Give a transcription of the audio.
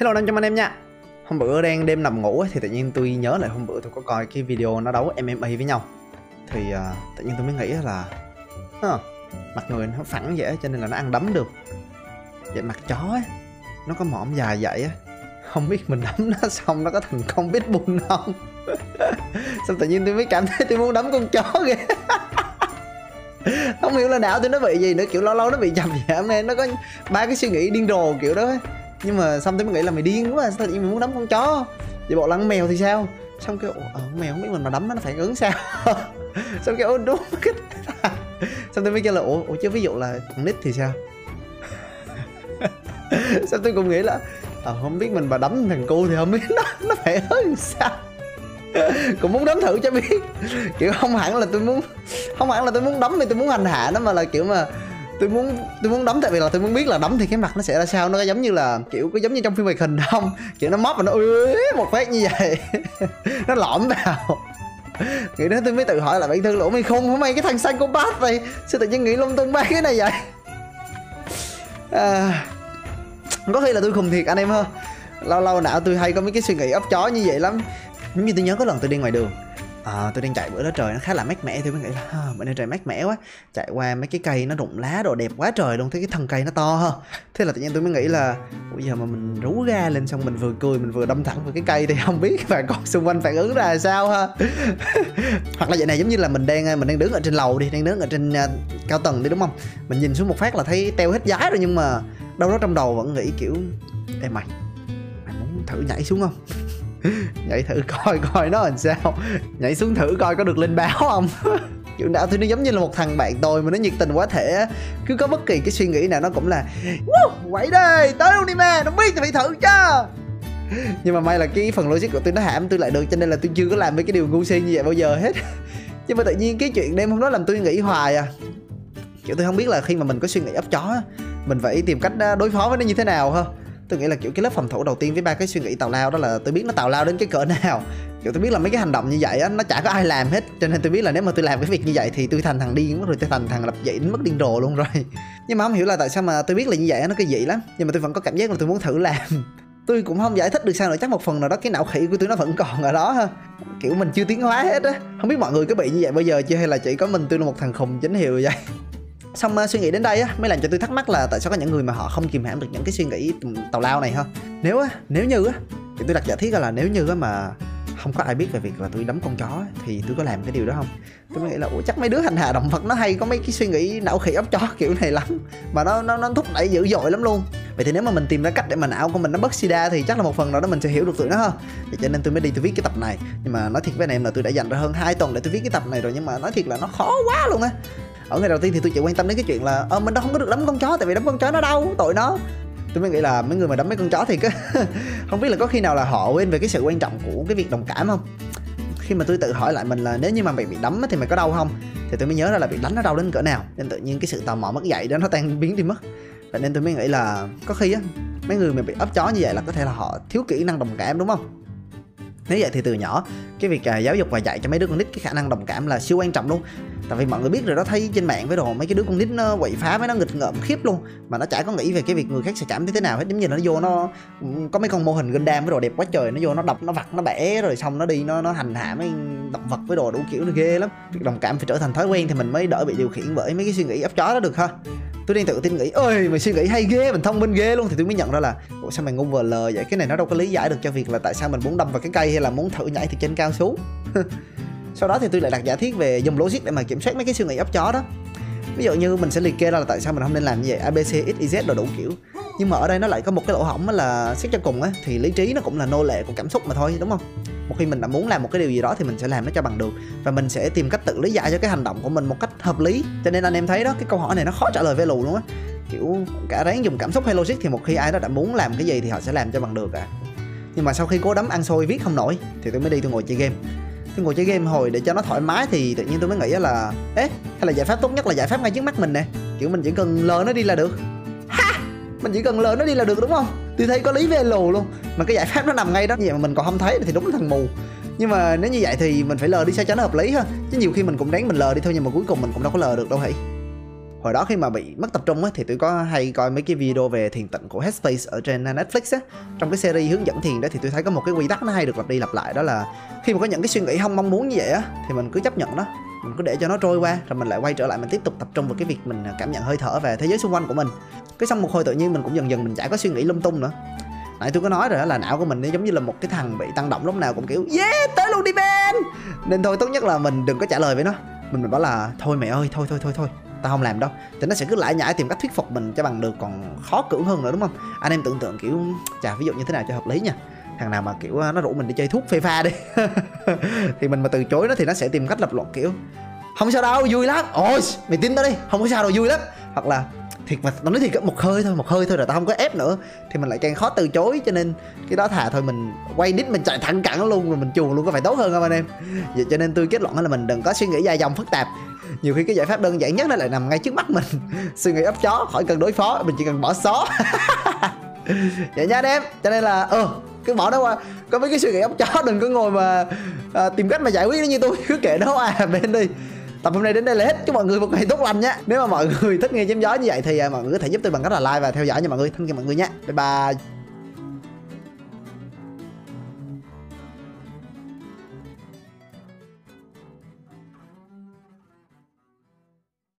Hello 500 anh em nha. Hôm bữa đang đêm nằm ngủ ấy, thì tự nhiên tôi nhớ lại hôm bữa tôi có coi cái video nó đấu MMA với nhau. Thì uh, tự nhiên tôi mới nghĩ là uh, Mặt người nó phẳng dễ cho nên là nó ăn đấm được. Vậy mặt chó ấy Nó có mõm dài vậy á. Không biết mình đấm nó xong nó có thành công biết buồn không? Xong tự nhiên tôi mới cảm thấy tôi muốn đấm con chó kìa không hiểu là não tôi nó bị gì nữa kiểu lâu lâu nó bị chậm vậy, nên nó có ba cái suy nghĩ điên rồ kiểu đó ấy nhưng mà xong tới mới nghĩ là mày điên quá sao tự nhiên mày muốn đấm con chó? Vậy bộ lăng mèo thì sao? Xong kêu ờ mèo không biết mình mà đấm nó nó phản ứng sao? Xong kêu đúng cái xong tôi mới kêu là ủa, ủa chứ ví dụ là con nít thì sao? Xong tôi cũng nghĩ là ờ không biết mình mà đấm thằng cu thì không biết nó nó phải ứng sao? Cũng muốn đấm thử cho biết. Kiểu không hẳn là tôi muốn không hẳn là tôi muốn đấm thì tôi muốn hành hạ nó mà là kiểu mà tôi muốn tôi muốn đấm tại vì là tôi muốn biết là đấm thì cái mặt nó sẽ ra sao. Nó có giống như là kiểu có giống như trong phim hoạt hình không? Kiểu nó móc và nó một phát như vậy. Nó lõm vào. Nghĩ đến tôi mới tự hỏi là bản thân lỗ mày không hả mày cái thằng xanh bát này sao tự nhiên nghĩ lung tung ba cái này vậy? À, có khi là tôi khùng thiệt anh em ha. Lâu lâu não tôi hay có mấy cái suy nghĩ ấp chó như vậy lắm. Giống như tôi nhớ có lần tôi đi ngoài đường à, tôi đang chạy bữa đó trời nó khá là mát mẻ thì mới nghĩ là à, bữa nay trời mát mẻ quá. Chạy qua mấy cái cây nó rụng lá đồ đẹp quá trời luôn thấy cái thân cây nó to ha. Thế là tự nhiên tôi mới nghĩ là bây giờ mà mình rú ga lên xong mình vừa cười mình vừa đâm thẳng vào cái cây thì không biết bà con xung quanh phản ứng ra sao ha. Hoặc là vậy này giống như là mình đang mình đang đứng ở trên lầu đi đang đứng ở trên uh, cao tầng đi đúng không? Mình nhìn xuống một phát là thấy teo hết giá rồi nhưng mà đâu đó trong đầu vẫn nghĩ kiểu em mày mày muốn thử nhảy xuống không? nhảy thử coi coi nó làm sao. Nhảy xuống thử coi có được lên báo không? Kiểu nào thì nó giống như là một thằng bạn tôi mà nó nhiệt tình quá thể cứ có bất kỳ cái suy nghĩ nào nó cũng là quậy đây tới luôn đi mà nó biết thì phải thử chứ. Nhưng mà may là cái phần logic của tôi nó hãm, tôi lại được, cho nên là tôi chưa có làm mấy cái điều ngu si như vậy bao giờ hết. Nhưng mà tự nhiên cái chuyện đêm hôm đó làm tôi nghĩ hoài à. Kiểu tôi không biết là khi mà mình có suy nghĩ ấp chó mình phải tìm cách à, đối phó với nó như thế nào ha tôi nghĩ là, kiểu, cái lớp phòng thủ đầu tiên với ba cái suy nghĩ tào lao đó là tôi biết nó tào lao đến cái cỡ nào. Kiểu, tôi biết là mấy cái hành động như vậy á, nó chả có ai làm hết. Cho nên tôi biết là nếu mà tôi làm cái việc như vậy thì tôi thành thằng điên mất rồi, tôi thành thằng lập dậy đến mất điên rồ luôn rồi. Nhưng mà không hiểu là tại sao mà tôi biết là như vậy nó cái dị lắm. Nhưng mà tôi vẫn có cảm giác là tôi muốn thử làm. Tôi cũng không giải thích được sao nữa, chắc một phần nào đó cái não khỉ của tôi nó vẫn còn ở đó ha. Kiểu, mình chưa tiến hóa hết á. Không biết mọi người có bị như vậy bây giờ chưa hay là chỉ có mình tôi là một thằng khùng chính hiệu vậy? Xong ờ, suy nghĩ đến đây á, mới làm cho tôi thắc mắc là tại sao có những người mà họ không kìm hãm được những cái suy nghĩ tào lao này ha nếu á, nếu như á, thì tôi đặt giả thiết là nếu như á mà không có ai biết về việc là tôi đấm con chó thì tôi có làm cái điều đó không? Tôi mới nghĩ là, ủa, chắc mấy đứa hành hạ động vật nó hay có mấy cái suy nghĩ não khỉ ốc chó kiểu này lắm. Mà nó nó nó thúc đẩy dữ dội lắm luôn. Vậy thì nếu mà mình tìm ra cách để mà não của mình nó bất sida thì chắc là một phần nào đó mình sẽ hiểu được tụi nó hơn vậy cho nên tôi mới đi tôi viết cái tập này. Nhưng mà nói thiệt với anh em là tôi đã dành ra hơn 2 tuần để tôi viết cái tập này rồi, nhưng mà nói thiệt là nó khó quá luôn á ở ngày đầu tiên thì tôi chỉ quan tâm đến cái chuyện là ờ mình đâu không có được đấm con chó, tại vì đấm con chó nó đau, tội nó. Tôi mới nghĩ là mấy người mà đấm mấy con chó thì cứ không biết là có khi nào là họ quên về cái sự quan trọng của cái việc đồng cảm không? Khi mà tôi tự hỏi lại mình là nếu như mà mày bị đấm thì mày có đau không? Thì tôi mới nhớ ra là bị đánh nó đau đến cỡ nào, nên tự nhiên cái sự tò mò mất dạy đó nó tan biến đi mất. Và nên tôi mới nghĩ là có khi á, mấy người mà bị ấp chó như vậy là có thể là họ thiếu kỹ năng đồng cảm, đúng không? Nếu vậy thì từ nhỏ, cái việc à, giáo dục và dạy cho mấy đứa con nít cái khả năng đồng cảm là siêu quan trọng luôn tại vì mọi người biết rồi đó, thấy trên mạng với đồ, mấy cái đứa con nít nó quậy phá với nó nghịch ngợm khiếp luôn. Mà nó chả có nghĩ về cái việc người khác sẽ cảm thấy thế nào hết. Giống như là nó vô nó ừ, có mấy con mô hình Gundam với đồ đẹp quá trời, nó vô nó đập, nó vặt, nó bẻ, rồi xong nó đi, nó nó hành hạ mấy động vật với đồ đủ kiểu, nó ghê lắm. Việc đồng cảm phải trở thành thói quen thì mình mới đỡ bị điều khiển bởi mấy cái suy nghĩ ấp chó đó được ha. Tôi đang tự tin nghĩ ơi mày suy nghĩ hay ghê, mình thông minh ghê luôn. Thì tôi mới nhận ra là, ủa, sao mày ngu vờ lờ vậy? Cái này nó đâu có lý giải được cho việc là tại sao mình muốn đâm vào cái cây hay là muốn thử nhảy từ trên cao xuống? sau đó thì tôi lại đặt giả thiết về dùng logic để mà kiểm soát mấy cái suy nghĩ ấp chó đó. Ví dụ như mình sẽ liệt kê ra là tại sao mình không nên làm như vậy abc x y z đồ đủ kiểu. Nhưng mà ở đây nó lại có một cái lỗ hổng là xét cho cùng á, thì lý trí nó cũng là nô lệ của cảm xúc mà thôi, đúng không? Một khi mình đã muốn làm một cái điều gì đó thì mình sẽ làm nó cho bằng được. Và mình sẽ tìm cách tự lý giải cho cái hành động của mình một cách hợp lý. Cho nên anh em thấy đó, cái câu hỏi này nó khó trả lời về lù luôn á. Kiểu, cả ráng dùng cảm xúc hay logic thì một khi ai đó đã muốn làm cái gì thì họ sẽ làm cho bằng được à. Nhưng mà sau khi cố đấm ăn xôi viết không nổi thì tôi mới đi tôi ngồi chơi game tôi ngồi chơi game hồi để cho nó thoải mái thì tự nhiên tôi mới nghĩ là ế hay là giải pháp tốt nhất là giải pháp ngay trước mắt mình nè. Kiểu mình chỉ cần lờ nó đi là được. Ha! Mình chỉ cần lờ nó đi là được, đúng không? Tôi thấy có lý về lù luôn. Mà cái giải pháp nó nằm ngay đó. Vậy mà mình còn không thấy thì đúng là thằng mù. Nhưng mà nếu như vậy thì mình phải lờ đi sao cho nó hợp lý ha? Chứ nhiều khi mình cũng đáng mình lờ đi thôi nhưng mà cuối cùng mình cũng đâu có lờ được đâu hãy hồi đó khi mà bị mất tập trung á, thì tôi có hay coi mấy cái video về thiền tịnh của Headspace ở trên uh, Netflix á. Trong cái series hướng dẫn thiền đó thì tôi thấy có một cái quy tắc nó hay được lặp đi lặp lại, đó là khi mà có những cái suy nghĩ không mong muốn như vậy á, thì mình cứ chấp nhận nó. Mình cứ để cho nó trôi qua, rồi mình lại quay trở lại mình tiếp tục tập trung vào cái việc mình uh, cảm nhận hơi thở về thế giới xung quanh của mình. Cái xong một hồi tự nhiên mình cũng dần dần mình chả có suy nghĩ lung tung nữa. Nãy tôi có nói rồi đó là não của mình nó giống như là một cái thằng bị tăng động lúc nào cũng kiểu, yeah, tới luôn đi Ben! Nên thôi tốt nhất là mình đừng có trả lời với nó. Mình mình bảo là, thôi mẹ ơi, thôi thôi thôi thôi tao không làm đâu. Thì nó sẽ cứ lại nhảy tìm cách thuyết phục mình cho bằng được, còn khó cưỡng hơn nữa, đúng không? Anh em tưởng tượng kiểu, chà, ví dụ như thế nào cho hợp lý nha. Thằng nào mà, kiểu, nó rủ mình đi chơi thuốc phê pha đi. Thì mình mà từ chối nó thì nó sẽ tìm cách lập luận, kiểu, không sao đâu, vui lắm. Ôi, mày tin tao đi, không có sao đâu, vui lắm. Hoặc là thiệt mà nó nói thiệt một hơi thôi một hơi thôi rồi tao không có ép nữa. Thì mình lại càng khó từ chối cho nên cái đó thà thôi mình quay đít mình chạy thẳng cẳng luôn rồi mình chuồn luôn có phải tốt hơn không anh em? Vậy cho nên tôi kết luận là mình đừng có suy nghĩ dài dòng phức tạp. Nhiều khi cái giải pháp đơn giản nhất nó lại nằm ngay trước mắt mình. Suy nghĩ ấp chó khỏi cần đối phó mình chỉ cần bỏ xó. Vậy nha anh em cho nên là ờ cứ bỏ nó qua. Có mấy cái suy nghĩ ấp chó đừng có ngồi mà à, tìm cách mà giải quyết nó như tôi cứ kệ nó à bên đi tập hôm nay đến đây là hết. Chúc mọi người một ngày tốt lành nhé. Nếu mà mọi người thích nghe chém gió như vậy thì à, mọi người có thể giúp tôi bằng cách là like và theo dõi nha mọi người. Thân chào mọi người nhé bye bye.